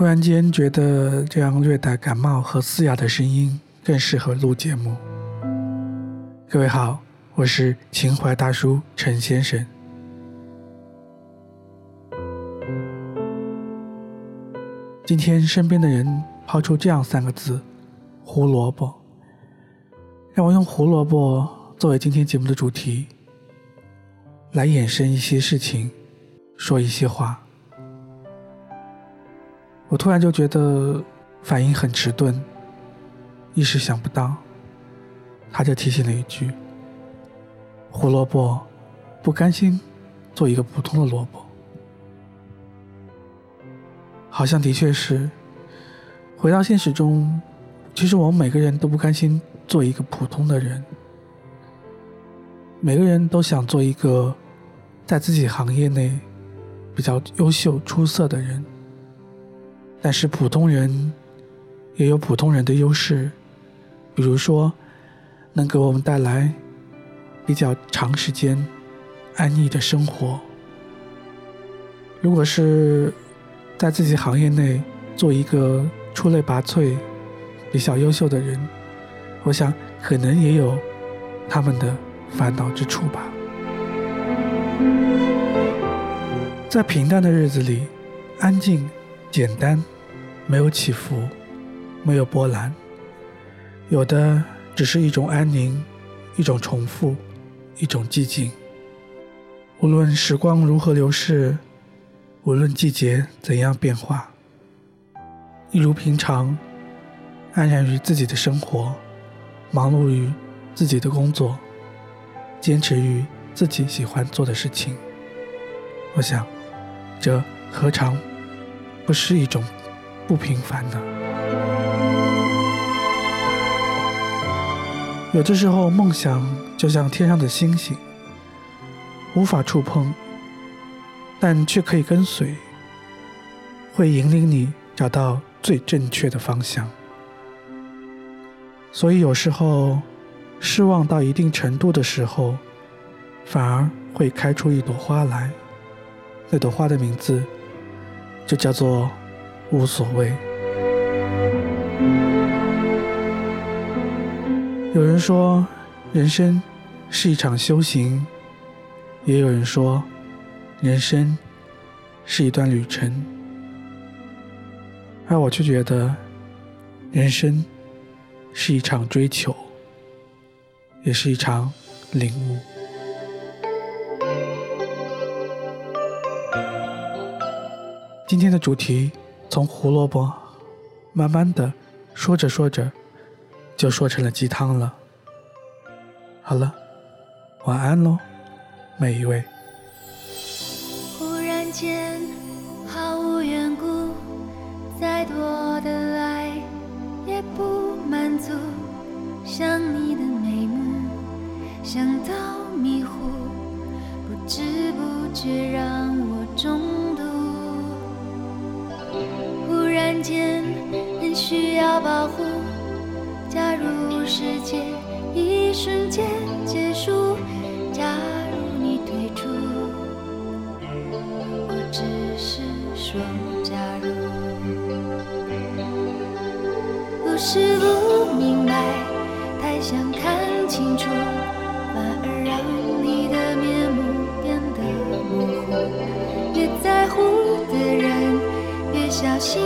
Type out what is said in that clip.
突然间觉得这样略带感冒和嘶哑的声音更适合录节目。各位好，我是情怀大叔陈先生。今天身边的人抛出这样三个字：胡萝卜。让我用胡萝卜作为今天节目的主题，来衍生一些事情，说一些话。我突然就觉得反应很迟钝，一时想不到，他就提醒了一句：“胡萝卜不甘心做一个普通的萝卜。”好像的确是。回到现实中，其实我们每个人都不甘心做一个普通的人，每个人都想做一个在自己行业内比较优秀、出色的人。但是普通人也有普通人的优势，比如说能给我们带来比较长时间安逸的生活。如果是在自己行业内做一个出类拔萃、比较优秀的人，我想可能也有他们的烦恼之处吧。在平淡的日子里，安静。简单，没有起伏，没有波澜，有的只是一种安宁，一种重复，一种寂静。无论时光如何流逝，无论季节怎样变化，一如平常，安然于自己的生活，忙碌于自己的工作，坚持于自己喜欢做的事情。我想，这何尝？不是一种不平凡的。有的时候，梦想就像天上的星星，无法触碰，但却可以跟随，会引领你找到最正确的方向。所以，有时候失望到一定程度的时候，反而会开出一朵花来。那朵花的名字。就叫做无所谓。有人说，人生是一场修行；也有人说，人生是一段旅程。而我却觉得，人生是一场追求，也是一场领悟。今天的主题从胡萝卜，慢慢的说着说着，就说成了鸡汤了。好了，晚安喽，每一位。忽然间，毫无缘故，再多的爱也不满足。想你的眉目，想到迷糊，不知不觉让我中。间很需要保护。假如世界一瞬间结束，假如你退出，我只是说假如。不是不明白，太想看清楚，反而让你的面目变得模糊。越在乎的人，越小心。